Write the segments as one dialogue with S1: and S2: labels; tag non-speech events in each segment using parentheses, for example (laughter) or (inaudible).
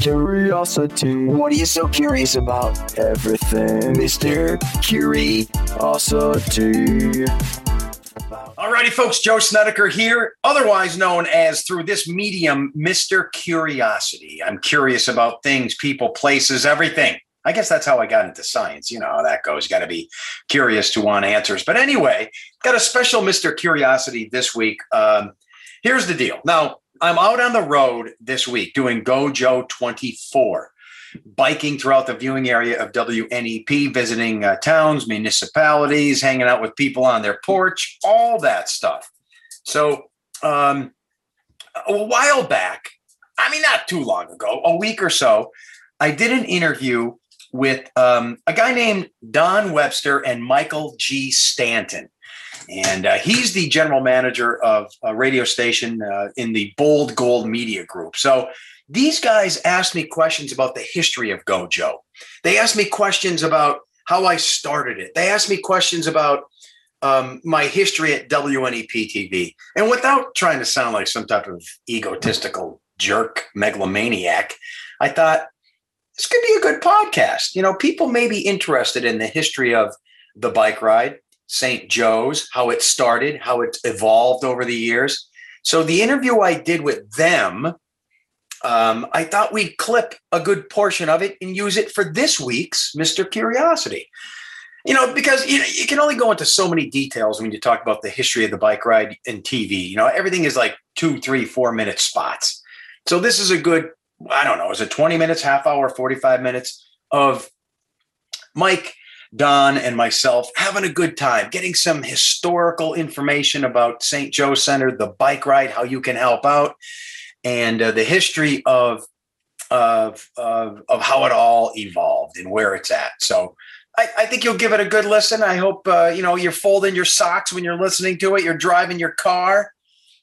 S1: Curiosity. What are you so curious about? Everything, Mr. Curiosity.
S2: Alrighty, folks, Joe Snedeker here, otherwise known as through this medium, Mr. Curiosity. I'm curious about things, people, places, everything. I guess that's how I got into science. You know how that goes. Got to be curious to want answers. But anyway, got a special Mr. Curiosity this week. Um, here's the deal. Now, I'm out on the road this week doing Go Joe 24, biking throughout the viewing area of WNEP, visiting uh, towns, municipalities, hanging out with people on their porch, all that stuff. So, um, a while back, I mean, not too long ago, a week or so, I did an interview with um, a guy named Don Webster and Michael G. Stanton. And uh, he's the general manager of a radio station uh, in the Bold Gold Media Group. So these guys asked me questions about the history of Go Joe. They asked me questions about how I started it. They asked me questions about um, my history at WNEP TV. And without trying to sound like some type of egotistical jerk, megalomaniac, I thought this could be a good podcast. You know, people may be interested in the history of the bike ride, St. Joe's, how it started, how it's evolved over the years. So the interview I did with them, um, I thought we'd clip a good portion of it and use it for this week's Mr. Curiosity. You know, because you know, you can only go into so many details when you talk about the history of the bike ride and TV. You know, everything is like two, three, four minute spots. So this is a good, I don't know, is it 20 minutes, half hour, 45 minutes of Mike Don and myself having a good time, getting some historical information about St. Joe Center, the bike ride, how you can help out, and uh, the history of, of, of, of how it all evolved and where it's at. So I, I think you'll give it a good listen. I hope, uh, you know, you're folding your socks when you're listening to it. You're driving your car.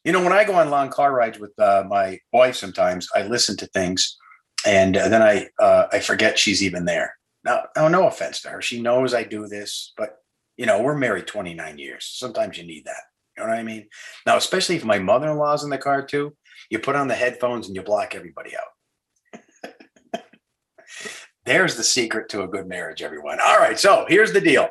S2: You know, when I go on long car rides with uh, my wife, sometimes I listen to things and uh, then I, uh, I forget she's even there now, no, no offense to her. She knows I do this, but you know, we're married 29 years. Sometimes you need that. You know what I mean? Now, especially if my mother-in-law's in the car too, you put on the headphones and you block everybody out. (laughs) There's the secret to a good marriage, everyone. All right, so here's the deal.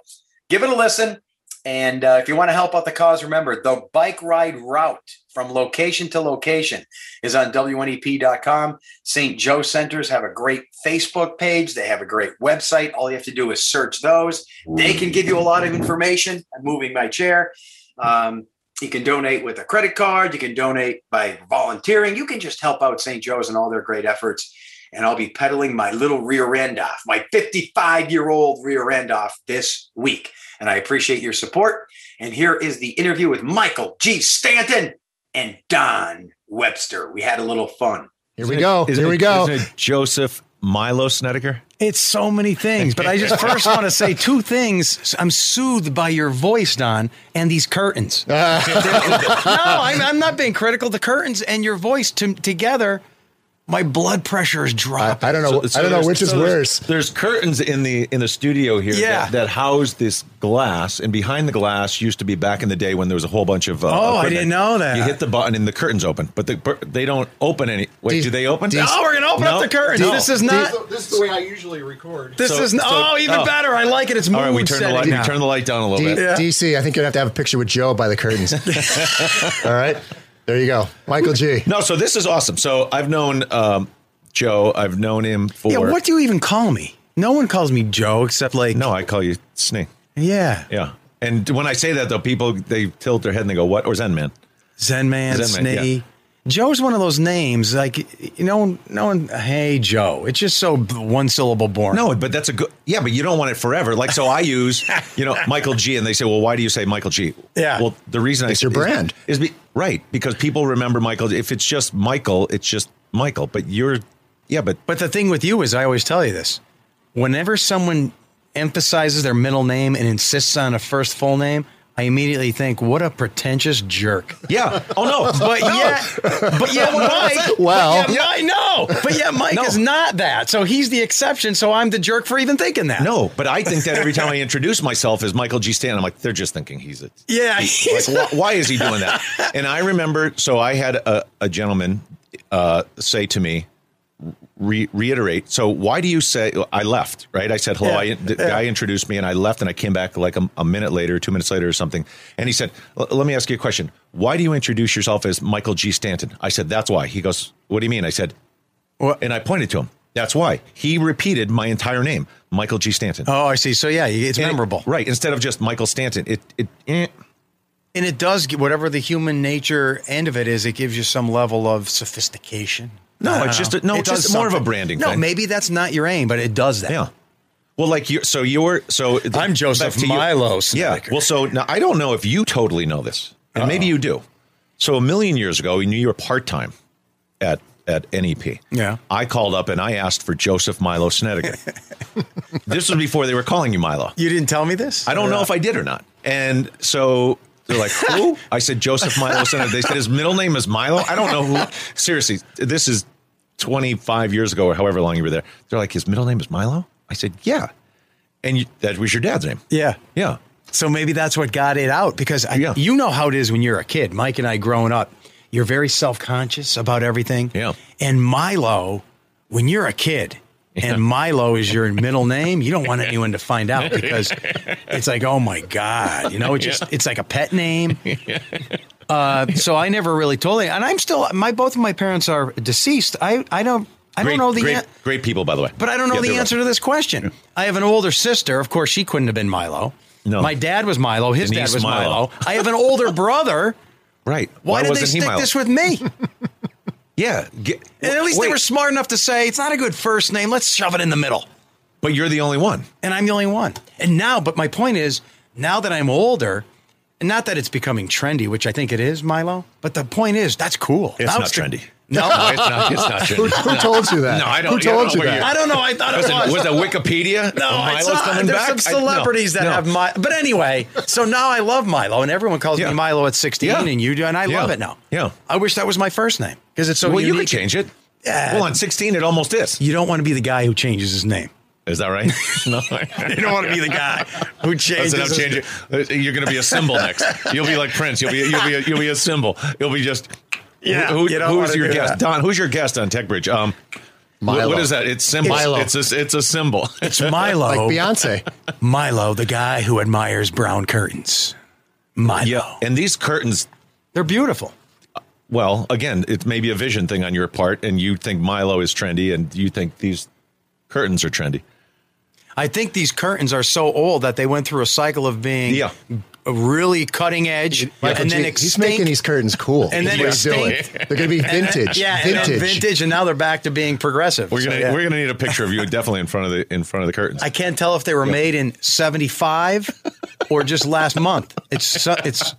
S2: Give it a listen. And uh, if you want to help out the cause, remember the bike ride route from location to location is on WNEP.com. St. Joe Centers have a great Facebook page. They have a great website. All you have to do is search those. They can give you a lot of information. I'm moving my chair. Um, you can donate with a credit card. You can donate by volunteering. You can just help out St. Joe's and all their great efforts. And I'll be pedaling my little rear end off, my 55 year old rear end off this week and I appreciate your support. And here is the interview with Michael G. Stanton and Don Webster. We had a little fun.
S3: Here we go. Here
S4: it,
S3: we go.
S4: Is it Joseph Milo Snedeker?
S5: It's so many things, but I just first want to say two things. I'm soothed by your voice, Don, and these curtains. (laughs) no, I'm, I'm, not being critical. The curtains and your voice to, together my blood pressure is dropping.
S3: I, I don't know. So, so I don't know which is so worse.
S4: There's, there's, curtains in the in the studio here
S5: yeah.
S4: that, that, house this glass, and behind the glass used to be back in the day when there was a whole bunch of. Uh,
S5: oh,
S4: equipment.
S5: I didn't know that.
S4: You hit the button and the curtains open, but the, they don't open any. Wait, D- do they open?
S5: D- no, we're gonna open no? up the curtains. No. This is not.
S6: This, this is the way I usually record.
S5: This is oh, even oh. better. I like it. It's more.
S4: all right. We turn the light. We turn the light down a little
S3: D-
S4: bit.
S3: Yeah. DC, I think you'd have to have a picture with Joe by the curtains. (laughs) all right. There you go, Michael G.
S4: No, so this is awesome. So I've known um, Joe. I've known him for.
S5: Yeah, what do you even call me? No one calls me Joe except like.
S4: No, I call you Snee.
S5: Yeah.
S4: Yeah. And when I say that though, people they tilt their head and they go, "What?" Or Zen Man.
S5: Zen Man, Zen Man Snee. Yeah. Joe's one of those names, like you know, no one. Hey, Joe. It's just so one syllable born.
S4: No, but that's a good. Yeah, but you don't want it forever. Like so, I use (laughs) you know Michael G, and they say, well, why do you say Michael G?
S5: Yeah.
S4: Well, the reason
S3: it's
S4: I
S3: your brand
S4: is, is be, right because people remember Michael. If it's just Michael, it's just Michael. But you're yeah, but
S5: but the thing with you is, I always tell you this: whenever someone emphasizes their middle name and insists on a first full name, I immediately think, what a pretentious jerk.
S4: Yeah. Oh no. (laughs)
S5: But (laughs) yeah, but yeah, Mike.
S3: Well,
S5: yeah, Mike, no. But yeah, Mike no. is not that. So he's the exception. So I'm the jerk for even thinking that.
S4: No, but I think that every time I introduce myself as Michael G. Stan, I'm like, they're just thinking he's a.
S5: Yeah.
S4: He, like, (laughs) why, why, is he doing that? And I remember, so I had a, a gentleman uh, say to me, re- reiterate. So why do you say I left? Right? I said hello.
S2: Yeah.
S4: I, the guy introduced me, and I left, and I came back like a, a minute later, two minutes later, or something. And he said, "Let me ask you a question. Why do you introduce yourself as Michael G. Stanton?" I said, "That's why." He goes, "What do you mean?" I said,
S2: What?
S4: and I pointed to him. That's why he repeated my entire name, Michael G. Stanton.
S2: Oh, I see. So yeah, it's
S4: And it-
S2: memorable,
S4: right? Instead of just Michael Stanton, it it. eh.
S2: and it does get whatever the human nature end of it is. It gives you some level of sophistication.
S4: No, it's just a- no,
S2: It
S4: it's just more of a branding
S2: No,
S4: thing.
S2: maybe that's not your aim, but it does that.
S4: Yeah. Well, like you, so you're so.
S2: I'm Joseph
S4: to you-
S2: Milo
S4: Yeah. Well, so now I don't know if you totally know this, and maybe you do. So a million years ago, you knew you were part time at at NEP.
S2: Yeah.
S4: I called up and I asked for Joseph Milo Snedeker. (laughs) this was before they were calling you Milo.
S2: You didn't tell me this.
S4: I don't know if I did or not. And so they're like, who? I said Joseph Milo Snedeker. They said his middle name is Milo. I don't know who. Seriously, this is 25 years ago or however long you were there. They're like, his middle name is Milo? I said, yeah. And you, that was your dad's name.
S2: Yeah.
S4: Yeah.
S2: So maybe that's what got it out because I,
S4: Yeah.
S2: you know how it is when you're a kid. Mike and I growing up, you're very self conscious about everything.
S4: Yeah.
S2: And Milo, when you're a kid (laughs) and Milo is your middle name, you don't want anyone to find out because (laughs) it's like, oh my God, you know, it just, it's like a pet name. (laughs) Uh, so I never really told it. And I'm still, my, both of my parents are deceased. I, I don't, I
S4: Great,
S2: don't know the
S4: great,
S2: an-
S4: great people, by the way.
S2: but I don't know
S4: Yeah,
S2: the answer to this question. I have an older sister. Of course, she couldn't have been Milo.
S4: No.
S2: My dad was Milo. His
S4: Denise
S2: dad was Milo.
S4: Milo.
S2: I have an older brother.
S4: Right.
S2: Why, did they stick
S4: Milo?
S2: this with me?
S4: Yeah. Get,
S2: And at least
S4: wait,
S2: they were smart enough to say it's not a good first name. Let's shove it in the middle.
S4: But you're the only one.
S2: And I'm the only one. And now, but my point is, now that I'm older, and not that it's becoming trendy, which I think it is, Milo. But the point is, that's cool.
S4: It's
S2: Now
S4: not
S2: the-
S4: trendy.
S2: No,
S4: No, (laughs) it's not. It's not
S3: Who,
S4: trendy.
S3: who told you that?
S4: No, I don't-
S3: Who told
S4: don't
S3: you
S4: know where
S3: that?
S2: I don't know. I thought
S4: Was
S2: it
S4: it,
S2: was.
S4: was that Wikipedia? (laughs)
S2: No,
S4: of
S2: it's
S4: Milo's
S2: not.
S4: coming
S2: There's
S4: back?
S2: some
S4: I- no,
S2: celebrities that
S4: no.
S2: have Milo. But anyway, so now I love Milo, and everyone calls
S4: Yeah.
S2: me Milo at 16,
S4: Yeah.
S2: and you do, and I
S4: Yeah.
S2: love it now.
S4: Yeah.
S2: I wish that was my first name because it's so
S4: well, you
S2: unique.
S4: could change it.
S2: Yeah.
S4: Well, on 16, it almost is.
S2: You don't want to be the guy who changes his name.
S4: Is that right? (laughs) no.
S2: You don't want to be the guy who changes.
S4: Listen, I'm
S2: his
S4: changing. Uh, You're going to be a symbol next. You'll be like Prince. You'll be you'll be a, you'll be a symbol. You'll be just.
S2: Yeah,
S4: Who,
S2: you
S4: who's your guest?
S2: that.
S4: Don. Who's your guest on TechBridge? Um,
S3: Milo.
S4: what is that? It's symbol.
S3: Milo.
S4: It's a it's a symbol.
S2: It's Milo.
S3: Like Beyonce.
S2: Milo, the guy who admires brown curtains. Milo.
S4: yeah. And these curtains.
S2: They're beautiful.
S4: Well, again, it may be a vision thing on your part, and you think Milo is trendy, and you think these curtains are trendy.
S2: I think these curtains are so old that they went through a cycle of being
S4: Yeah.
S2: A really cutting edge
S3: Michael
S2: and then extinct.
S3: he's making these curtains cool.
S2: And then
S3: he's doing. They're going to be
S2: and then-
S3: vintage.
S2: yeah, and then
S3: vintage.
S2: vintage, and now they're back to being progressive.
S4: We're gonna
S2: yeah.
S4: we're gonna need a picture of you definitely in front of the in front of the curtains.
S2: I can't tell if they were made in '75 or just last month. It's so, it's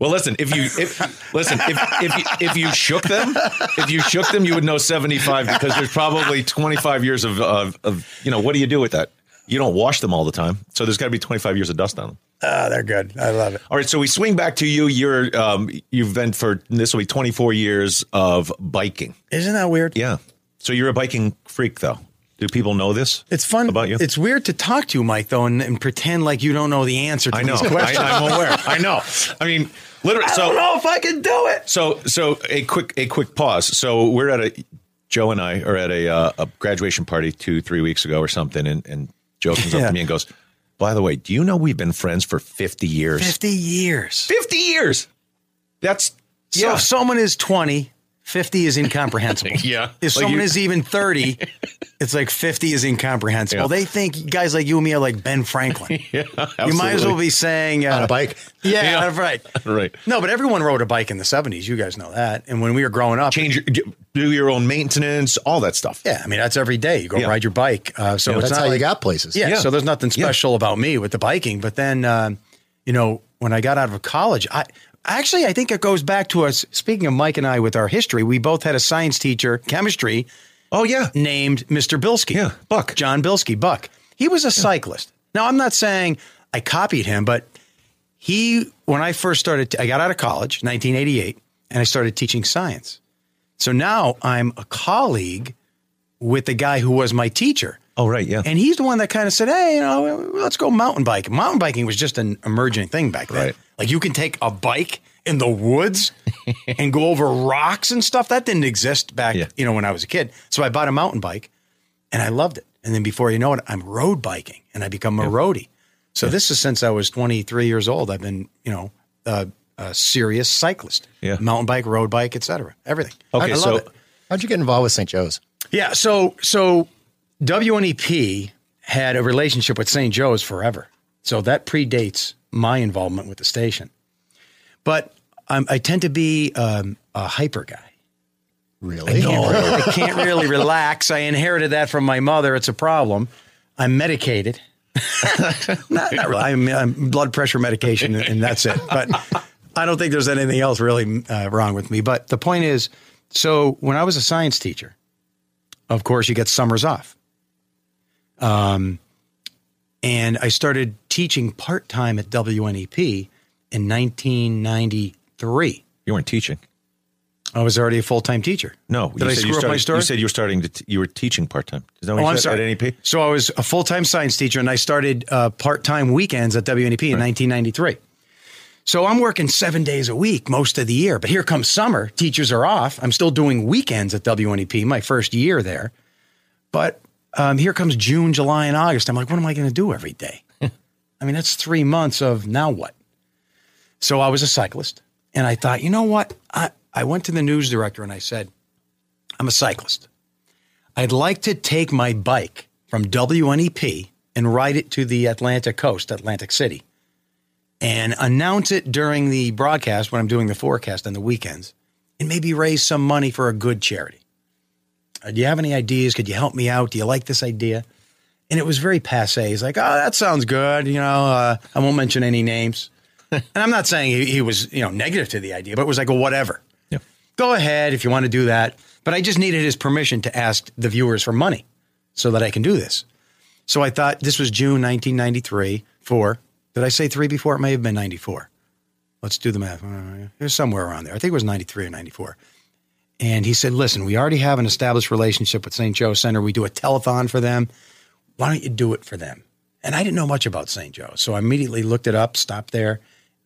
S4: Well, listen, if you if listen if if you, if you shook them, if you shook them, you would know seventy five because there's probably twenty five years of, of of you know what do you do with that? You don't wash them all the time, so there's got to be twenty five years of dust on them.
S2: Ah, they're good. I love it.
S4: All right, so we swing back to you. You're um, you've been for this will be twenty four years of biking.
S2: Isn't that weird?
S4: Yeah, so you're a biking freak, though. Do people know this?
S2: It's fun
S4: about you.
S2: It's weird to talk to you, Mike, though, and, and pretend like you don't know the answer to
S4: I know.
S2: these questions.
S4: I, I'm aware. I know. I mean, literally.
S2: I
S4: so
S2: don't know if I can do it.
S4: So, so a quick a quick pause. So we're at a Joe and I are at a uh, a graduation party two three weeks ago or something, and and Joe comes up to me and goes, "By the way, do you know we've been friends for fifty years?
S2: 50 years.
S4: Fifty years. That's
S2: So
S4: yeah.
S2: if someone is 20, 50 is incomprehensible. (laughs)
S4: Yeah.
S2: If
S4: Like
S2: someone
S4: you-
S2: is even 30, (laughs) it's like 50 is incomprehensible.
S4: Yeah.
S2: They think guys like you and me are like Ben Franklin. (laughs)
S4: yeah,
S2: You might as well be saying uh,
S3: on a bike.
S2: Yeah,
S4: Yeah.
S2: that's right.
S4: right.
S2: No, but everyone rode a bike in the 70s. You guys know that. And when we were growing up,
S4: Change your, do your own maintenance, all that stuff.
S2: yeah, I mean, that's every day. You go
S4: Yeah.
S2: ride your bike. Uh, so
S4: Yeah,
S2: it's
S3: That's
S2: not
S3: how you got places.
S2: Yeah,
S4: Yeah.
S2: so there's nothing
S4: Yeah.
S2: special about me with the biking. But then, um, you know, when I got out of college, I actually I think it goes back to us. Speaking of Mike and I with our history, we both had a science teacher, chemistry,
S4: Oh yeah.
S2: named Mr. Bilski.
S4: Yeah, Buck.
S2: John Bilski, Buck. He was a cyclist. Now, I'm not saying I copied him, but he, when I first started, I got out of college, 1988, and I started teaching science. So now I'm a colleague with the guy who was my teacher.
S4: Oh right. Yeah.
S2: And he's the one that kind of said, "Hey, you know, let's go mountain biking." Mountain biking was just an emerging thing back then.
S4: Right.
S2: Like you can take a bike in the woods (laughs) and go over rocks and stuff. That didn't exist back,
S4: Yeah.
S2: you know, when I was a kid. So I bought a mountain bike and I loved it. And then before you know it, I'm road biking and I become a roadie. So this is since I was 23 years old. I've been, you know, a, a serious cyclist.
S4: Yeah.
S2: Mountain bike, road bike, etc. Everything.
S4: Okay,
S2: I love
S4: so
S2: it.
S3: How'd you get involved with St. Joe's?
S2: Yeah, so so WNEP had a relationship with St. Joe's forever. So that predates my involvement with the station. But I'm, I tend to be um, a hyper guy.
S3: Really?
S2: I (laughs) can't really relax. I inherited that from my mother. It's a problem. I'm medicated. (laughs) not, not really. I'm, I'm blood pressure medication, and that's it. But I don't think there's anything else really uh, wrong with me. But the point is, so when I was a science teacher, of course, you get summers off. Um, and I started teaching part time at WNEP in 1993.
S4: you weren't teaching.
S2: I was already a full time teacher.
S4: No,
S2: Did
S4: you
S2: I
S4: said
S2: screw
S4: you
S2: up
S4: started,
S2: my story?
S4: You said you were starting to. T- you were teaching part time. Is that what
S2: Oh,
S4: you
S2: I'm sorry.
S4: at NEP?
S2: So I was a full time science teacher, and I started uh, part time weekends at WNEP in 1993. So I'm working seven days a week most of the year. But here comes summer; teachers are off. I'm still doing weekends at WNEP, my first year there. But um, here comes June, July, and August. I'm like, what am I going to do every day? I mean, that's three months of now what? So I was a cyclist, and I thought, you know what? I, I went to the news director and I said, I'm a cyclist. I'd like to take my bike from WNEP and ride it to the Atlantic coast, Atlantic City, and announce it during the broadcast when I'm doing the forecast on the weekends, and maybe raise some money for a good charity. Uh, do you have any ideas? Could you help me out? Do you like this idea? And it was very passe. He's like, oh, that sounds good. You know, uh, I won't mention any names. (laughs) and I'm not saying he, he was, you know, negative to the idea, but it was like, well, whatever.
S4: Yeah.
S2: Go ahead if you want to do that. But I just needed his permission to ask the viewers for money so that I can do this. So I thought this was June 1993. Four. Did I say three before? It may have been 94. Let's do the math. Uh, It was somewhere around there. I think it was 93 or 94. And he said, listen, we already have an established relationship with St. Joe Center. We do a telethon for them. Why don't you do it for them? And I didn't know much about St. Joe. So I immediately looked it up, stopped there.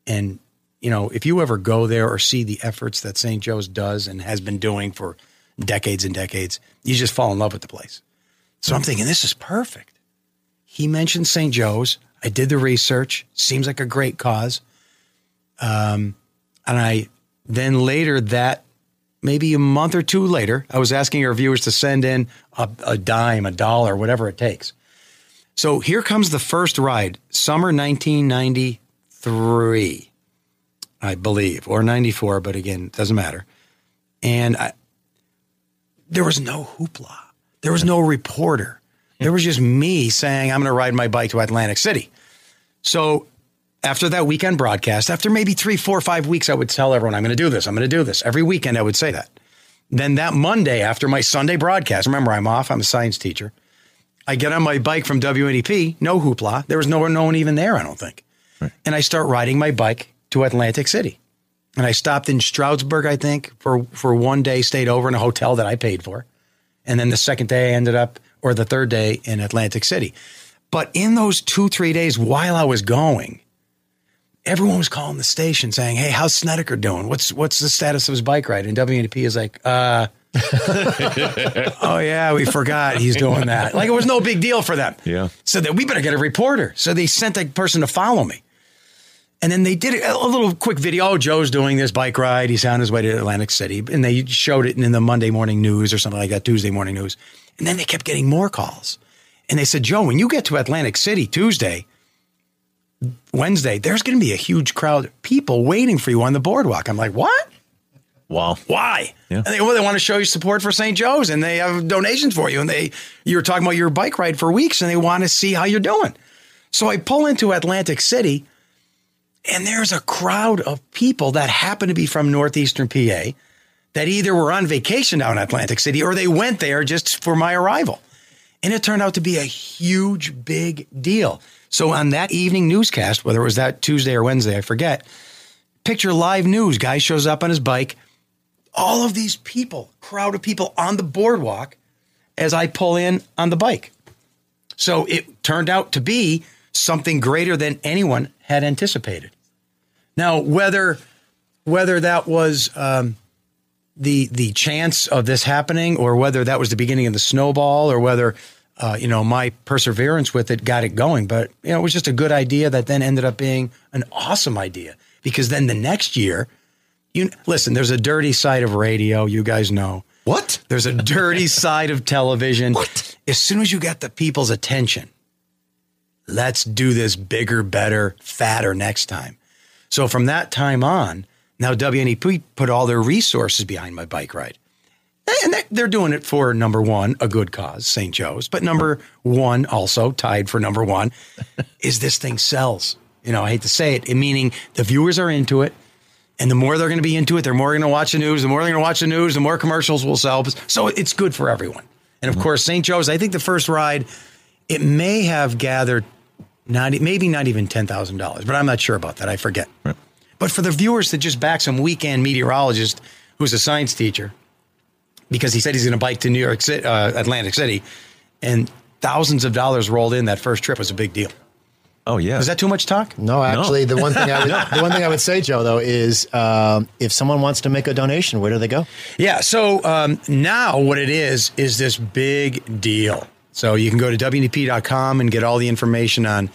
S2: And, you know, if you ever go there or see the efforts that St. Joe's does and has been doing for decades and decades, you just fall in love with the place. So I'm thinking, this is perfect. He mentioned St. Joe's. I did the research. Seems like a great cause. Um, and I then later that maybe a month or two later, I was asking our viewers to send in a, a dime, a dollar, whatever it takes. So here comes the first ride, summer 1993, I believe, or 94, but again, doesn't matter. And I, there was no hoopla. There was no reporter. There was just me saying, I'm going to ride my bike to Atlantic City. So after that weekend broadcast, after maybe three, four, five weeks, I would tell everyone, I'm going to do this. I'm going to do this. Every weekend, I would say that. Then that Monday, after my Sunday broadcast, remember, I'm off, I'm a science teacher. I get on my bike from WNEP, no hoopla. There was no, no one even there, I don't think. And I start riding my bike to Atlantic City. And I stopped in Stroudsburg, I think, for, for one day, stayed over in a hotel that I paid for. And then the second day, I ended up, or the third day, in Atlantic City. But in those two, three days while I was going, everyone was calling the station saying, Hey, how's Snedeker doing? What's what's the status of his bike ride? And WNEP is like, uh (laughs) Oh yeah, we forgot he's doing that. Like it was no big deal for them.
S4: Yeah.
S2: So that we better get a reporter. So they sent a person to follow me. And then they did a, little quick video. Oh, Joe's doing this bike ride. He's on his way to Atlantic City. And they showed it in the Monday morning news or something like that, Tuesday morning news. And then they kept getting more calls. And they said, Joe, when you get to Atlantic City Tuesday, Wednesday, there's going to be a huge crowd of people waiting for you on the boardwalk. I'm like, what?
S4: Wow.
S2: Why?
S4: Yeah.
S2: And they, well, they want to show you support for St. Joe's and they have donations for you. And they, you were talking about your bike ride for weeks and they want to see how you're doing. So I pull into Atlantic City and there's a crowd of people that happen to be from Northeastern PA that either were on vacation down in Atlantic City or they went there just for my arrival. And it turned out to be a huge, big deal. So on that evening newscast, whether it was that Tuesday or Wednesday, I forget, picture live news, guy shows up on his bike, all of these people, crowd of people on the boardwalk as I pull in on the bike. So it turned out to be something greater than anyone had anticipated. Now, whether whether that was um, the the chance of this happening, or whether that was the beginning of the snowball, or whether uh, you know my perseverance with it got it going. But you know, it was just a good idea that then ended up being an awesome idea because then the next year, you listen. There's a dirty side of radio. You guys know.
S3: What?
S2: There's a dirty (laughs) side of television.
S3: What?
S2: As soon as you get the people's attention, let's do this bigger, better, fatter next time. So from that time on, now WNEP put all their resources behind my bike ride. And they- they're doing it for number one, a good cause, St. Joe's. But number one, also tied for number one, is this thing sells. You know, I hate to say it, meaning the viewers are into it. And the more they're going to be into it, the more going to watch the news. The more they're going to watch the news, the more commercials will sell. So it's good for everyone. And of course, St. Joe's. I think the first ride, it may have gathered not maybe not even ten thousand dollars, but I'm not sure about that. I forget. But for the viewers that just back some weekend meteorologist who's a science teacher, because he said he's going to bike to New York City, uh, Atlantic City, and thousands of dollars rolled in that first trip was a big deal.
S4: Oh yeah.
S2: Is that too much talk?
S3: No, actually, the one thing I would, (laughs) the one thing I would say, Joe, though, is um, if someone wants to make a donation, where do they go?
S2: Yeah. So um, now what it is is this big deal. So you can go to WNEP.com and get all the information on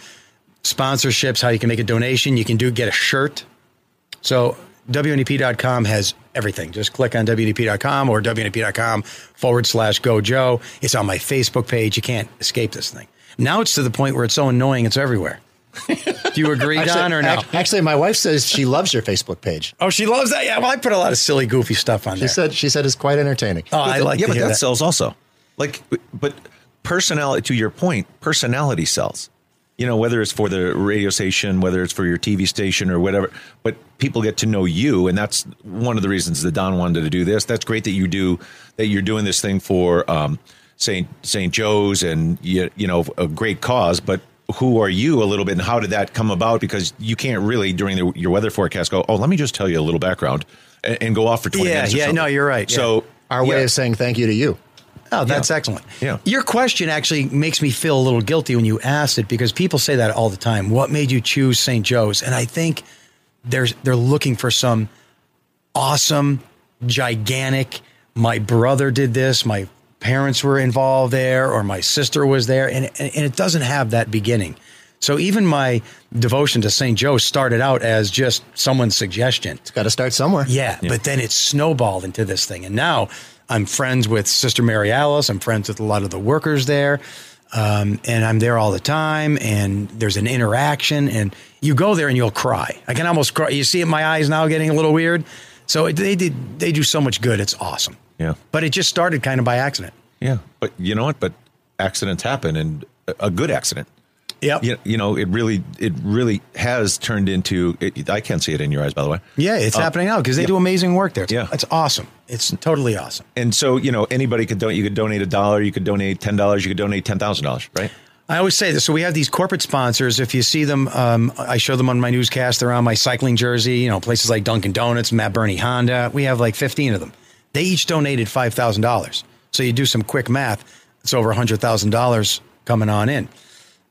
S2: sponsorships, how you can make a donation. You can do get a shirt. So WNEP.com has everything. Just click on WNEP.com or WNEP.com forward slash go Joe. It's on my Facebook page. You can't escape this thing. Now it's to the point where it's so annoying it's everywhere. (laughs) Do you agree, Don, or no?
S3: actually, my wife says she loves your Facebook page.
S2: Oh, she loves that. Yeah, well, I put a lot of silly, goofy stuff on
S3: She
S2: there.
S3: said she said it's quite entertaining.
S2: oh, I like
S4: yeah, but that,
S2: that.
S4: sells also. Like, but personality. To your point, personality sells. You know, whether it's for the radio station, whether it's for your TV station or whatever, but people get to know you, and that's one of the reasons that Don wanted to do this. That's great that you do that. You're doing this thing for um, Saint Saint Joe's, and you, you know, a great cause. But who are you a little bit, and how did that come about? Because you can't really during the, your weather forecast go, oh, let me just tell you a little background, and, and go off for twenty
S2: Yeah,
S4: minutes.
S2: yeah, no, you're right, yeah.
S4: So
S3: Our way
S4: yeah.
S3: of saying thank you to you.
S2: Oh, that's excellent.
S4: Yeah.
S2: Your question actually makes me feel a little guilty when you asked it because people say that all the time. What made you choose St. Joe's? And I think there's they're looking for some awesome, gigantic. My brother did this. My parents were involved there, or my sister was there, and and, and it doesn't have that beginning. So even my devotion to St. Joe started out as just someone's suggestion.
S3: It's got to start somewhere.
S2: Yeah, but then it snowballed into this thing. And now I'm friends with Sister Mary Alice. I'm friends with a lot of the workers there. Um, and I'm there all the time. And there's an interaction. And you go there and you'll cry. I can almost cry. You see it my eyes now getting a little weird. So it, they did. They do so much good. It's awesome.
S4: Yeah.
S2: But it just started kind of by accident.
S4: Yeah, but you know what? But accidents happen, and a- good accident.
S2: Yeah.
S4: You, you know, it really, it really has turned into. It, I can't see it in your eyes, by the way.
S2: Yeah, it's
S4: Uh,
S2: happening now because they
S4: yeah.
S2: do amazing work there. It's,
S4: Yeah.
S2: it's awesome. It's totally awesome.
S4: And so, you know, anybody could donate. You could donate a dollar. You could donate ten dollars. You could donate ten thousand dollars. Right?
S2: I always say this. So we have these corporate sponsors. If you see them, um, I show them on my newscast. They're on my cycling jersey. You know, places like Dunkin' Donuts, Matt Burney Honda. We have like 15 of them. They each donated five thousand dollars. So you do some quick math. It's over hundred thousand dollars coming on in.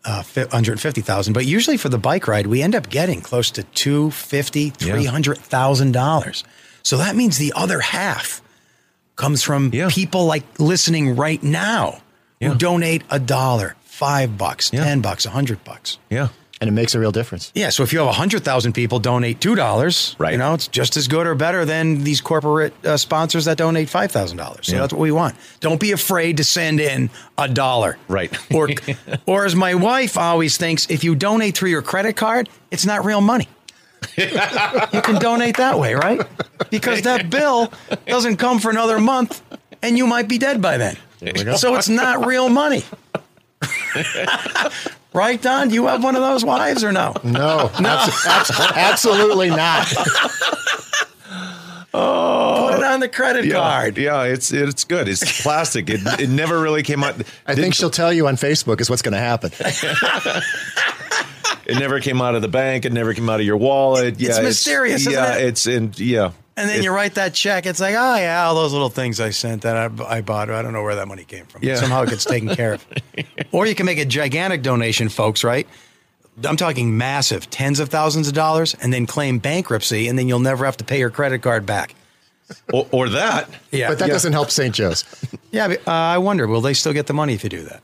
S2: Uh, hundred fifty thousand, but usually for the bike ride, we end up getting close to two fifty, three hundred thousand dollars. So that means the other half comes from
S4: Yeah.
S2: people like listening right now
S4: Yeah.
S2: who donate a dollar, five bucks,
S4: Yeah.
S2: ten bucks, a hundred bucks.
S4: Yeah.
S3: And it makes a real difference.
S2: Yeah, so if you have a hundred thousand people donate two dollars,
S4: Right.
S2: You know, it's just as good or better than these corporate uh, sponsors that donate five thousand dollars. So
S4: Yeah.
S2: that's what we want. Don't be afraid to send in a dollar,
S4: Right.
S2: Or, (laughs) or as my wife always thinks, if you donate through your credit card, it's not real money. you can donate that way, right? Because that bill doesn't come for another month, and you might be dead by then. So it's not real money. (laughs) right, Don? Do you have one of those wives or no?
S3: No, (laughs) abso- abs- absolutely not. (laughs)
S2: Oh, Put it on the credit
S4: Yeah.
S2: card.
S4: Yeah. It's it's good. It's plastic. It, it never really came out.
S3: I think she'll tell you on Facebook is what's going to happen. (laughs)
S4: It never came out of the bank. It never came out of your wallet. Yeah,
S2: mysterious, isn't
S4: yeah,
S2: it?
S4: it's and yeah.
S2: And then
S4: It-
S2: you write that check. It's like, oh yeah, all those little things I sent that I, I bought. I don't know where that money came from.
S4: Yeah.
S2: Somehow it gets taken care of. (laughs) or you can make a gigantic donation, folks. Right? I'm talking massive, tens of thousands of dollars, and then claim bankruptcy, and then you'll never have to pay your credit card back.
S4: or, or that.
S2: Yeah,
S3: But that doesn't help St. Joe's. (laughs)
S2: yeah. but, uh, I wonder, will they still get the money if you do that?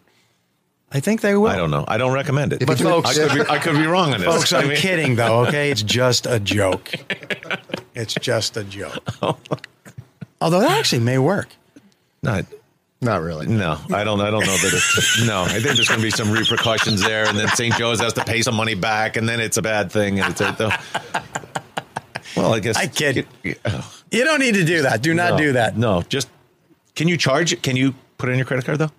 S2: I think they will.
S4: I don't know. I don't recommend it.
S2: But folks-
S4: I could be, I could be wrong on this.
S2: Folks, I'm
S4: I mean-
S2: kidding though. Okay, it's just a joke. (laughs) It's just a joke. Oh. Although that actually may work.
S4: Not,
S3: Not really.
S4: no, I don't. I don't know that. It's, no, I think there's going to be some repercussions there, and then St. Joe's has to pay some money back, and then it's a bad thing. And it's a, well, I guess
S2: I kid.
S4: oh,
S2: You don't need to do that. Do not
S4: no,
S2: do that.
S4: No, just can you charge? Can you put it in your credit card though?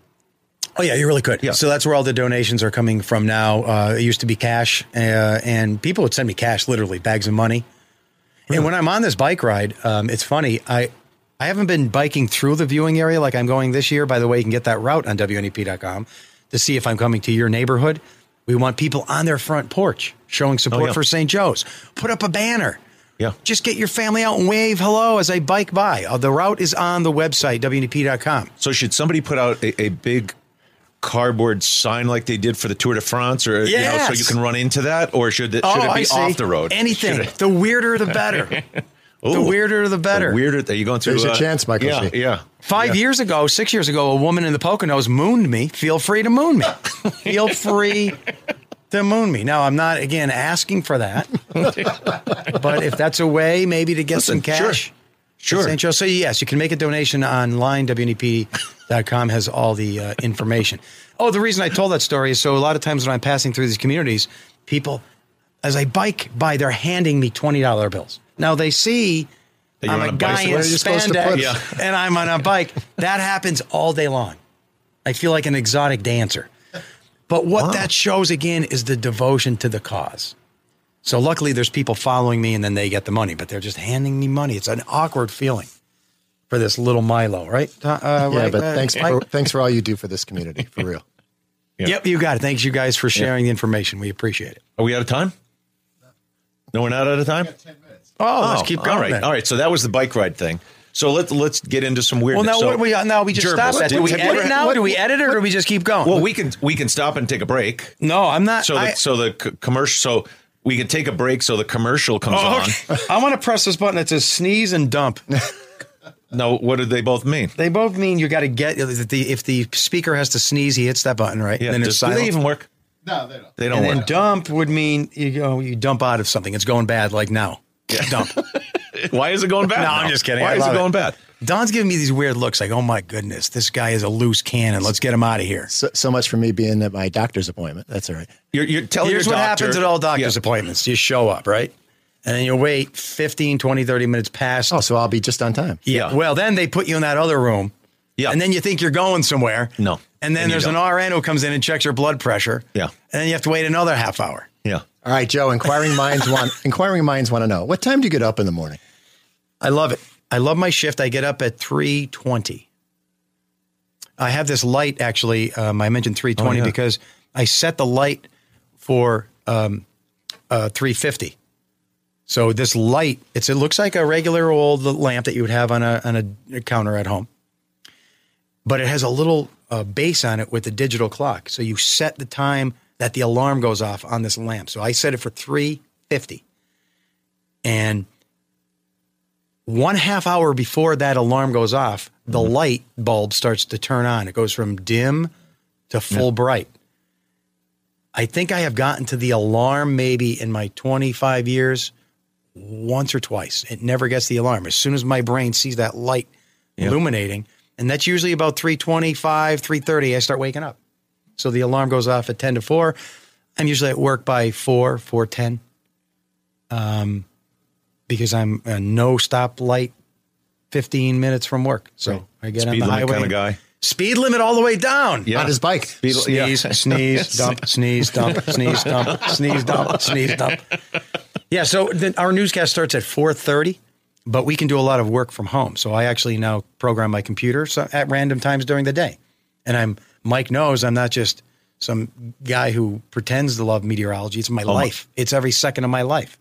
S2: Oh yeah, you really could.
S4: Yeah.
S2: So that's where all the donations are coming from now. Uh, it used to be cash, uh, and people would send me cash, literally bags of money. And when I'm on this bike ride, um, it's funny. I I haven't been biking through the viewing area like I'm going this year. By the way, you can get that route on WNEP.com to see if I'm coming to your neighborhood. We want people on their front porch showing support
S4: Oh, yeah.
S2: for St. Joe's. Put up a banner.
S4: Yeah.
S2: Just get your family out and wave hello as I bike by. Uh, the route is on the website, WNEP.com.
S4: So should somebody put out a, a big cardboard sign like they did for the Tour de France, or you know, so you can run into that, or should it, should it be off the road?
S2: Anything.
S4: It-
S2: The weirder, the better. (laughs) the weirder, the better.
S4: The weirder. Are you going to?
S3: There's your
S4: uh,
S3: chance, Michael
S4: Yeah,
S3: Shea.
S4: yeah.
S2: Five years ago, six years ago, a woman in the Poconos mooned me. Feel free to moon me. (laughs) Feel free to moon me. Now, I'm not, again, asking for that. (laughs) but if that's a way, maybe to get
S4: Listen,
S2: some cash.
S4: Sure.
S2: St. Joe. So, yes, you can make a donation online. WNEP.com has all the uh, information. Oh, the reason I told that story is so a lot of times when I'm passing through these communities, people, as I bike by, they're handing me $20 bills. Now, they see
S4: That
S2: I'm a
S4: a
S2: guy in
S3: Where are you supposed to put
S2: spandex?
S4: Yeah.
S2: and I'm on a bike. That happens all day long. I feel like an exotic dancer. But what
S4: Wow.
S2: that shows again is the devotion to the cause. So luckily, there's people following me, and then they get the money. But they're just handing me money. It's an awkward feeling for this little Milo, right? Uh,
S3: Yeah,
S2: right,
S3: but
S2: uh,
S3: thanks for, thanks for all you do for this community, for real. (laughs)
S4: Yeah.
S2: Yep, you got it. Thanks, you guys, for sharing the information. We appreciate it.
S4: Are we out of time? No, we're not out of time.
S2: Oh, let's keep going.
S4: All right,
S2: then.
S4: all right. So that was the bike ride thing. So let's let's get into some weird.
S2: Well, now
S4: so,
S2: what we now we just
S4: Jervis,
S2: stop that. Do we
S4: did-
S2: edit now?
S3: what-
S2: Do we edit or do we just keep going?
S4: Well, we can we can stop and take a break.
S2: no, I'm not.
S4: So the,
S2: I,
S4: so the c- commercial. So we can take a break. So the commercial comes
S2: Oh,
S4: on.
S2: I want to press this button that says sneeze and dump. (laughs)
S4: No, what do they both mean?
S2: They both mean you got to get if the if the speaker has to sneeze, he hits that button, right?
S4: Yeah,
S2: then
S4: does,
S2: it's
S4: do they even work?
S6: No, they don't.
S4: They don't
S2: and then
S4: work.
S2: dump would mean you go you dump out of something. It's going bad, like now. Dump. (laughs)
S4: Why is it going bad?
S2: No,
S4: now?
S2: I'm just kidding.
S4: Why
S2: I
S4: is it going
S2: it.
S4: bad?
S2: Don's giving me these weird looks, like, oh my goodness, this guy is a loose cannon. Let's get him out of here.
S3: So, so much for me being at my doctor's appointment. That's all right.
S4: You're, you're telling
S2: Here's
S4: your
S2: what
S4: doctor-
S2: happens at all doctor's
S4: Yeah.
S2: appointments. You show up, right? And then you wait 15, 20, 30 minutes past.
S3: Oh, so I'll be just on time.
S2: yeah.
S4: yeah.
S2: Well, then they put you in that other room.
S4: Yeah.
S2: And then you think you're going somewhere.
S4: No.
S2: And then
S4: And
S2: there's an. RN who comes in and checks your blood pressure.
S4: Yeah.
S2: And then you have to wait another half hour.
S4: Yeah.
S3: All right, Joe. Inquiring minds want inquiring minds want to know what time do you get up in the morning?
S2: I love it. I love my shift. I get up at 320. I have this light actually. Um, I mentioned 320
S4: Oh, yeah.
S2: because I set the light for um, uh, 350. So this light, it's it looks like a regular old lamp that you would have on a on a counter at home, but it has a little uh, base on it with a digital clock. So you set the time that the alarm goes off on this lamp. So I set it for 350, and one half hour before that alarm goes off, the light bulb starts to turn on. It goes from dim to full bright. I think I have gotten to the alarm maybe in my 25 years once or twice. It never gets the alarm. As soon as my brain sees that light illuminating, and that's usually about 325, 330, I start waking up. So the alarm goes off at 10 to 4. I'm usually at work by 4, 410. Um, because I'm a no stop light 15 minutes from work. So I get on
S4: Speed
S2: the
S4: limit
S2: highway.
S4: kind of guy.
S2: Speed limit all the way down.
S4: Yeah.
S3: On his bike.
S4: Speed- yeah.
S2: Sneeze, sneeze, (laughs) dump, sneeze, dump, sneeze, dump, sneeze, dump, sneeze, dump. Yeah, so the, our newscast starts at 4:30, but we can do a lot of work from home. So I actually now program my computer so at random times during the day. And I'm Mike knows I'm not just some guy who pretends to love meteorology. It's my oh life. It's every second of my life.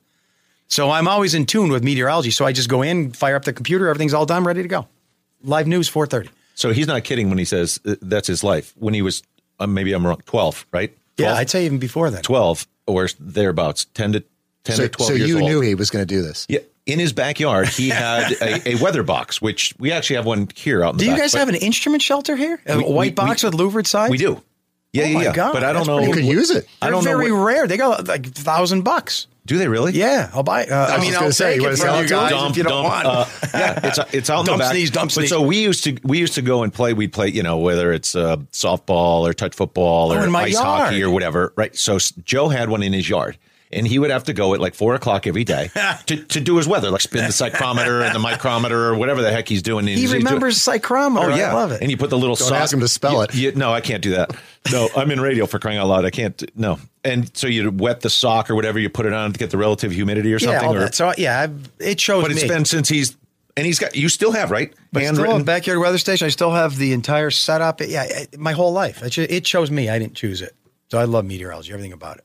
S2: So I'm always in tune with meteorology. So I just go in, fire up the computer, everything's all done, ready to go. Live news 4:30.
S4: So he's not kidding when he says uh, that's his life. When he was, uh, maybe I'm wrong, 12, right?
S2: Yeah, I'd say even before that.
S4: 12. or thereabouts, ten to ten
S3: So,
S4: to twelve
S3: so
S4: years
S3: you
S4: old.
S3: knew he was going to do this.
S4: Yeah, in his backyard, he (laughs) had a, a weather box, which we actually have one here out in the
S2: Do you
S4: back,
S2: guys have an instrument shelter here? A
S4: We-
S2: white
S4: we-
S2: box with louvered sides?
S4: We do. Yeah,
S2: Oh
S4: yeah,
S2: my
S4: yeah.
S2: God,
S4: but I don't know.
S3: You could use it.
S4: I
S2: They're
S4: don't know.
S2: very rare. They go like a thousand bucks.
S4: Do they really?
S2: Yeah, I'll buy. Uh, I,
S3: was
S2: mean,
S3: just
S2: I'll
S3: gonna say,
S2: take
S3: you
S2: it
S3: wanna
S2: from
S3: sell
S2: you
S3: it to
S2: guys
S3: us?
S2: if you don't want.
S4: uh, (laughs) yeah, it's it's out in
S2: Dump
S4: the back.
S2: sneeze, dump
S4: But
S2: sneeze.
S4: so we used to we used to go and play. We'd play, you know, whether it's uh, softball or touch football
S2: Oh,
S4: or ice
S2: yard.
S4: hockey or whatever. Right. So Joe had one in his yard. And he would have to go at like four o'clock every day (laughs) to, to do his weather, like spin the (laughs) psychrometer and the micrometer or whatever the heck he's doing.
S2: he
S4: He's- he's doing-
S2: remembers psychrometer.
S4: Oh yeah,
S2: I love it.
S4: And you put the little
S3: Don't
S4: sock.
S3: ask him to spell
S4: you-
S3: it.
S4: you- no, I can't do that. No, I'm in radio for crying out loud. I can't. No. And so you wet the sock or whatever, you put it on to get the relative humidity or
S2: yeah,
S4: something.
S2: all
S4: or,
S2: that. So yeah, I've, it shows
S4: but it's
S2: me.
S4: been since he's and he's got. You still have right
S2: But still, backyard weather station. I still have the entire setup. Yeah, my whole life. It, ju- it shows me. I didn't choose it. So I love meteorology. Everything about it.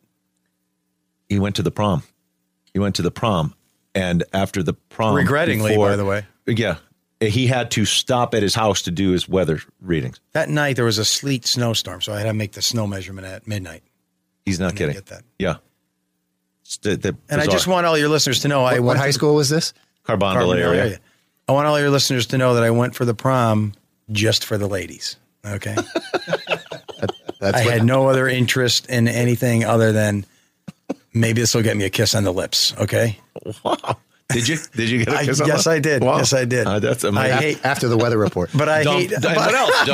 S4: He went to the prom. He went to the prom, and after the prom,
S2: Regrettingly,
S4: before-
S2: by the way.
S4: yeah, he had to stop at his house to do his weather readings.
S2: That night there was a sleet snowstorm, so I had to make the snow measurement at midnight.
S4: He's not kidding.
S2: get that.
S4: Yeah. The- the
S2: And I just want all your listeners to know I
S3: What, high school was this?
S4: Carbondale
S2: Carbondale
S4: area.
S2: area. I want all your listeners to know that I went for the prom just for the ladies. Okay. (laughs)
S3: That's
S2: I
S3: what,
S2: had no other interest in anything other than maybe this will get me a kiss on the lips. Okay. Wow.
S4: Did you? Did you get a
S2: I,
S4: kiss on
S2: yes,
S4: that?
S2: I did.
S4: Wow.
S2: Yes, I did.
S4: Uh, that's
S2: I hate,
S3: after the weather report.
S2: but I
S4: Don't-
S2: hate,
S4: and
S2: but,
S4: what else?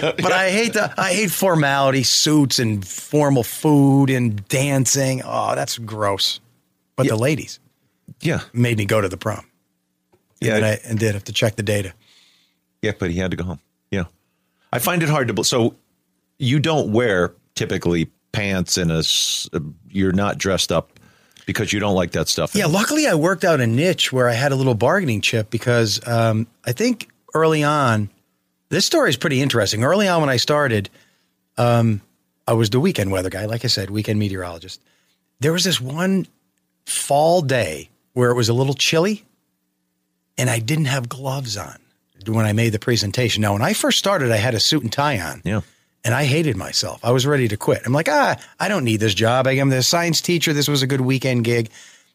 S2: But, (laughs) but I hate the, I hate formality, suits and formal food and dancing. Oh, that's gross. But the ladies
S4: yeah,
S2: made me go to the prom.
S4: yeah,
S2: And I and did have to check the data.
S4: yeah. But he had to go home. Yeah, I find it hard to. So you don't wear typically pants and a. s- You're not dressed up because you don't like that stuff.
S2: Yeah, luckily I worked out a niche where I had a little bargaining chip because um, I think early on, this story is pretty interesting. Early on when I started, um, I was the weekend weather guy, like I said, weekend meteorologist. There was this one fall day where it was a little chilly and I didn't have gloves on when I made the presentation. Now, when I first started, I had a suit and tie on
S4: Yeah.
S2: And I hated myself. I was ready to quit. I'm like, ah, I don't need this job. I am the science teacher. This was a good weekend gig.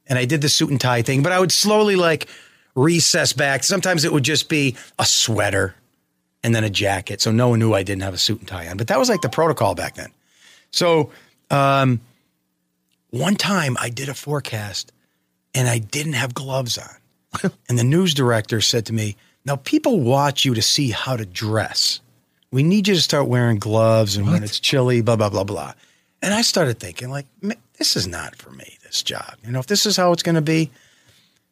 S2: And I did the suit and tie thing, but I would slowly like recess back. Sometimes it would just be a sweater and then a jacket. So no one knew I didn't have a suit and tie on. But that was like the protocol back then. So um, one time I did a forecast and I didn't have gloves on. (laughs) and the news director said to me, Now people watch you to see how to dress. We need you to start wearing gloves and when it's chilly, blah, blah, blah, blah. And I started thinking, like, this is not for me, this job. You know, if this is how it's going to be.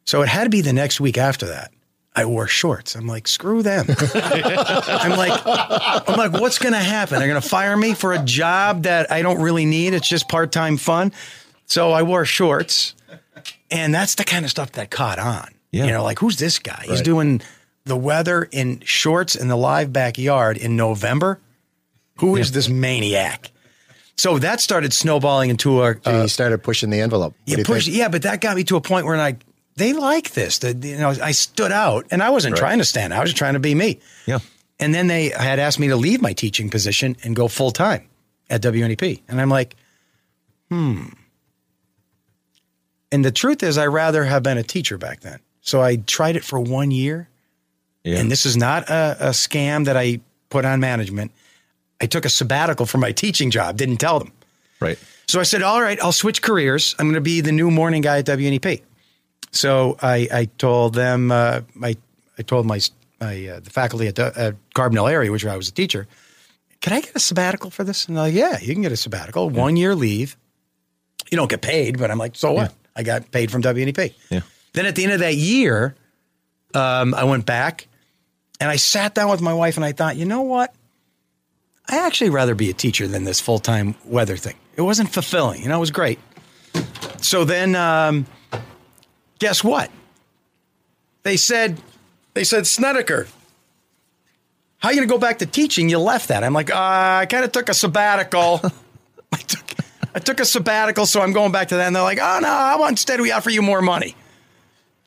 S2: So it had to be the next week after that. I wore shorts. I'm like, screw them. (laughs) I'm like, I'm like, what's going to happen? They're going to fire me for a job that I don't really need. It's just part time fun. So I wore shorts, and that's the kind of stuff that caught on.
S4: Yeah.
S2: You know, like who's this guy? He's doing the weather in shorts in the live backyard in November. Who is this maniac? So that started snowballing into a,
S3: So you started pushing the envelope. What
S2: yeah,
S3: you
S2: push,
S3: think?
S2: yeah, but that got me to a point where like they like this. That you know, I stood out, and I wasn't trying to stand. out. I was just trying to be me.
S4: Yeah.
S2: And then they had asked me to leave my teaching position and go full time at WNEP, and I'm like, hmm. And the truth is, I rather have been a teacher back then. So I tried it for one year,
S4: Yeah.
S2: and this is not a, a scam that I put on management. I took a sabbatical from my teaching job. Didn't tell them.
S4: right.
S2: So I said, all right, I'll switch careers. I'm going to be the new morning guy at WNEP. So I, I told them, uh, I, I told my, my uh, the faculty at, at Carbondale area, which I was a teacher, can I get a sabbatical for this? And they're like, yeah, you can get a sabbatical, one year leave. You don't get paid, but I'm like, so what? I got paid from WNEP.
S4: Yeah.
S2: Then at the end of that year, um, I went back and I sat down with my wife and I thought, you know what? I actually rather be a teacher than this full time weather thing. It wasn't fulfilling. You know, it was great. So then, um, guess what? They said, they said, Snedeker, how are you going to go back to teaching? You left that. I'm like, uh, I kind of took a sabbatical. (laughs) I took, I took a sabbatical, so I'm going back to that. And they're like, oh, no, how about instead we offer you more money?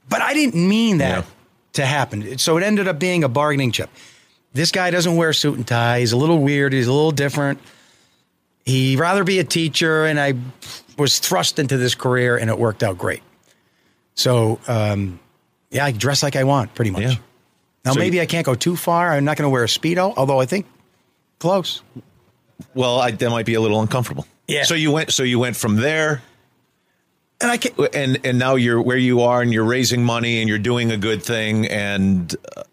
S2: But I didn't mean that
S4: Yeah.
S2: To happen. So it ended up being a bargaining chip. This guy doesn't wear a suit and tie. He's a little weird. He's a little different. He'd rather be a teacher. And I
S7: was thrust into this career and it worked out great. So, um, yeah, I dress like I want pretty much.
S4: Yeah.
S7: Now,
S4: So
S7: maybe
S4: you-
S7: I can't go too far. I'm not going to wear a Speedo, although I think close.
S4: Well, I, that might be a little uncomfortable.
S7: Yeah.
S4: So you went. So you went from there,
S7: And I can
S4: and and now you're where you are, and you're raising money, and you're doing a good thing, and uh,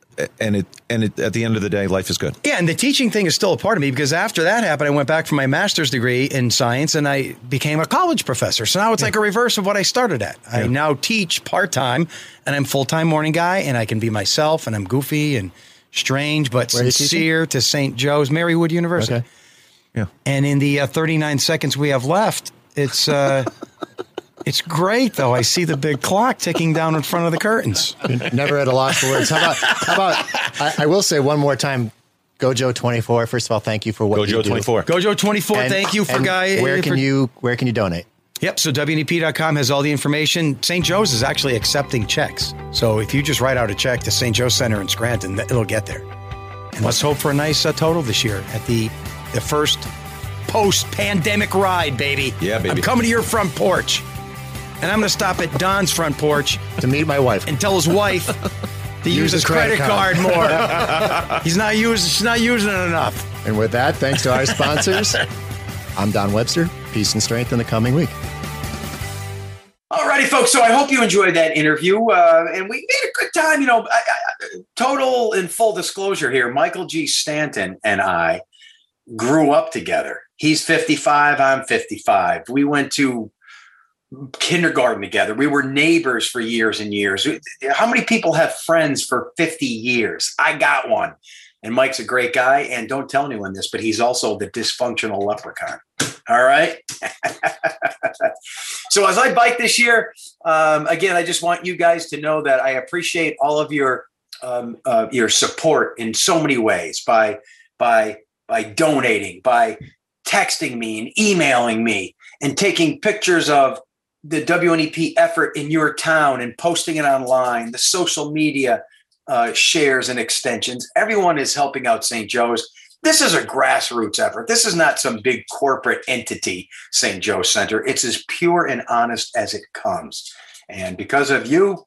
S4: and it and it, at the end of the day, life is good.
S7: Yeah, and the teaching thing is still a part of me because after that happened, I went back for my master's degree in science and I became a college professor. So now it's like a reverse of what I started at. I now teach part time and I'm full time morning guy and I can be myself and I'm goofy and strange but
S3: Where are you teaching?
S7: sincere to St. Joe's Marywood University.
S3: Okay.
S4: Yeah.
S7: And in the uh, 39 seconds we have left, it's uh, (laughs) it's great though. I see the big clock ticking down in front of the curtains.
S3: Never at a loss for words. How about? How about? I, I will say one more time. Go Joe twenty four. First of all, thank you for what you
S4: Go Joe
S3: do.
S4: twenty four.
S7: Go Joe 24,
S3: And-
S7: thank you for guy.
S3: Where can
S7: for-
S3: you Where can you donate?
S7: Yep. So WNEP.com has all the information. St. Joe's is actually accepting checks. So if you just write out a check to St. Joe's Center in Scranton, that- it'll get there. And let's hope for a nice uh, total this year at the the first post pandemic ride, baby.
S4: Yeah, baby.
S7: I'm coming to your front porch, and I'm going to stop at Don's front porch
S3: To meet my wife.
S7: and tell his wife (laughs) to use, his credit, card, more. (laughs) He's not using. She's not using it enough.
S3: And with that, thanks to our sponsors, I'm Don Webster. Peace and strength in the coming week.
S2: Alrighty, folks. So I hope you enjoyed that interview, uh, and we made a good time. You know, I, I, total and full disclosure here: Michael G. Stanton and I grew up together. He's 55. I'm 55. We went to kindergarten together. We were neighbors for years and years. How many people have friends for 50 years? I got one. And Mike's a great guy. And don't tell anyone this, but he's also the dysfunctional leprechaun. All right. (laughs) so as I bike this year, um, again, I just want you guys to know that I appreciate all of your um, uh, your support in so many ways by by by donating, by texting me and emailing me, and taking pictures of the WNEP effort in your town and posting it online, the social media uh, shares and extensions. Everyone is helping out St. Joe's. This is a grassroots effort. This is not some big corporate entity, St. Joe Center. It's as pure and honest as it comes. And because of you,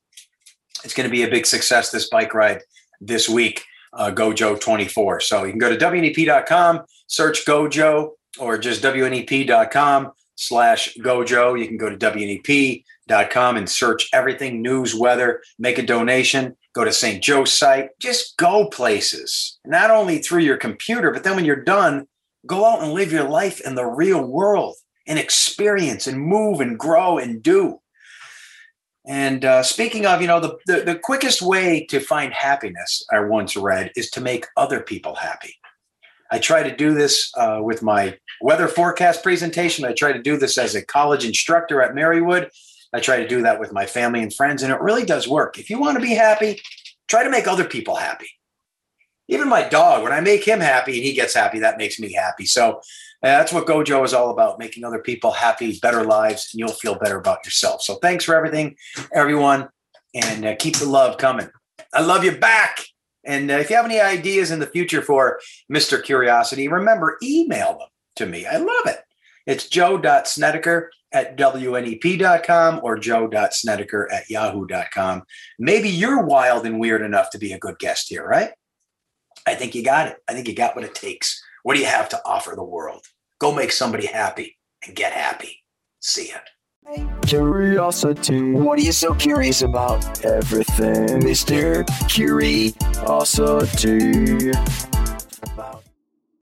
S2: it's going to be a big success this bike ride this week, uh, Go Joe 24. So you can go to WNEP.com, search Go Joe, or just WNEP.com slash Go Joe. You can go to WNEP.com and search everything news, weather, make a donation, go to St. Joe's site. Just go places, not only through your computer, but then when you're done, go out and live your life in the real world and experience and move and grow and do. And uh, speaking of, you know, the, the, the quickest way to find happiness, I once read, is to make other people happy. I try to do this uh, with my weather forecast presentation. I try to do this as a college instructor at Marywood. I try to do that with my family and friends, and it really does work. If you want to be happy, try to make other people happy. Even my dog, when I make him happy and he gets happy, that makes me happy. So uh, that's what Go Joe is all about making other people happy, better lives, and you'll feel better about yourself. So thanks for everything, everyone, and uh, keep the love coming. I love you back. And if you have any ideas in the future for Mr. Curiosity, remember, email them to me. I love it. It's joe.snedeker at wnep.com or joe.snedeker at yahoo.com. Maybe you're wild and weird enough to be a good guest here, right? I think you got it. I think you got what it takes. What do you have to offer the world? Go make somebody happy and get happy. See ya.
S8: Curiosity. What are you so curious about? Everything, Mr. Curiosity. About